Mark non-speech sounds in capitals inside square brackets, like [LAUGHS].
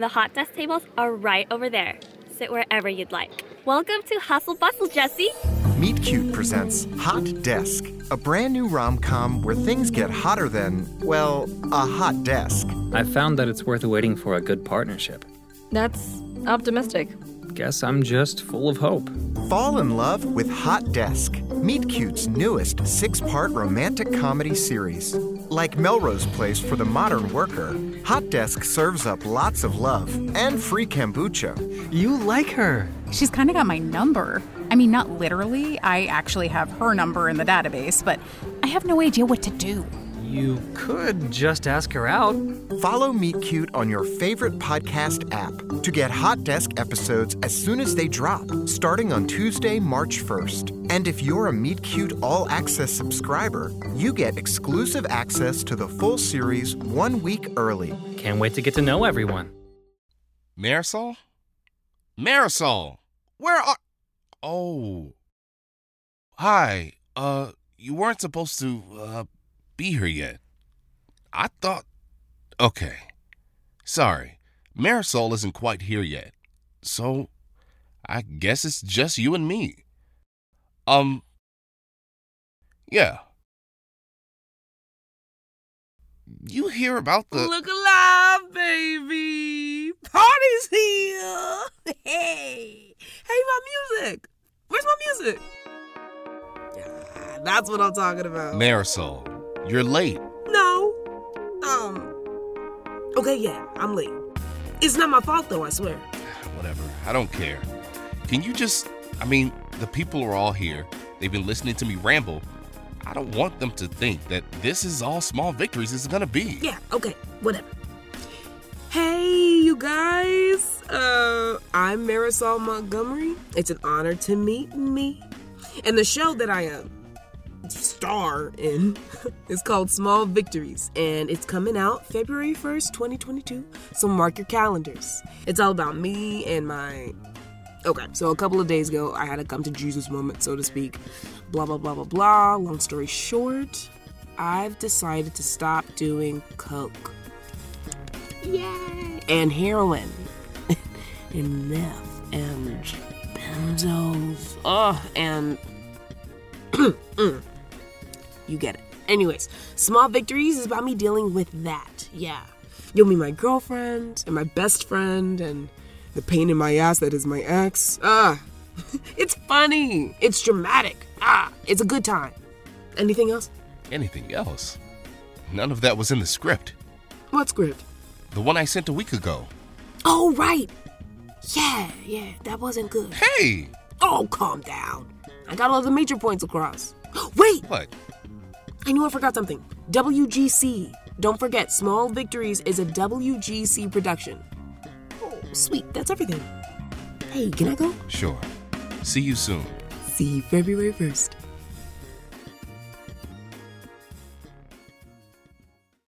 The hot desk tables are right over there. Sit wherever you'd like. Welcome to Hustle Bustle, Jesse. Meet Cute presents Hot Desk, a brand new rom com where things get hotter than, well, a hot desk. I've found that it's worth waiting for a good partnership. That's optimistic. Guess I'm just full of hope. Fall in love with Hot Desk. Meet Cute's newest six part romantic comedy series. Like Melrose Place for the modern worker, Hot Desk serves up lots of love and free kombucha. You like her. She's kind of got my number. I mean, not literally. I actually have her number in the database, but I have no idea what to do. You could just ask her out. Follow Meet Cute on your favorite podcast app to get Hot Desk episodes as soon as they drop, starting on Tuesday, March 1st. And if you're a Meet Cute All Access subscriber, you get exclusive access to the full series one week early. Can't wait to get to know everyone. Marisol? Marisol! Where are. Oh. Hi. Uh, you weren't supposed to, uh, be here yet. I thought. Okay. Sorry. Marisol isn't quite here yet. So, I guess it's just you and me. Um. Yeah. You hear about the. Look alive, baby! Party's here! [LAUGHS] Hey! Hey, my music! Where's my music? Yeah, that's what I'm talking about. Marisol, you're late. No. Um. Okay, yeah, I'm late. It's not my fault, though, I swear. Whatever. I don't care. Can you just. I mean, the people are all here. They've been listening to me ramble. I don't want them to think that this is all small victories is gonna be. Yeah, okay, whatever. Hey, you guys. Uh, I'm Marisol Montgomery. It's an honor to meet me. And the show that I uh, star in [LAUGHS] is called Small Victories, and it's coming out February 1st, 2022. So mark your calendars. It's all about me and my. Okay, so a couple of days ago, I had a come to Jesus moment, so to speak. Blah, blah, blah, blah, blah. Long story short, I've decided to stop doing coke. Yay! And heroin. [LAUGHS] and meth. And benzos. Oh, and. [CLEARS THROAT] you get it. Anyways, Small Victories is about me dealing with that. Yeah. You'll meet my girlfriend and my best friend and the pain in my ass that is my ex. Ah. [LAUGHS] it's funny. It's dramatic. Ah. It's a good time. Anything else? Anything else? None of that was in the script. What script? The one I sent a week ago. Oh, right. Yeah, yeah, that wasn't good. Hey! Oh, calm down. I got all the major points across. [GASPS] Wait! What? I knew I forgot something. WGC. Don't forget, Small Victories is a WGC production. Sweet. That's everything. Hey, can I go? Sure. See you soon. See you February 1st.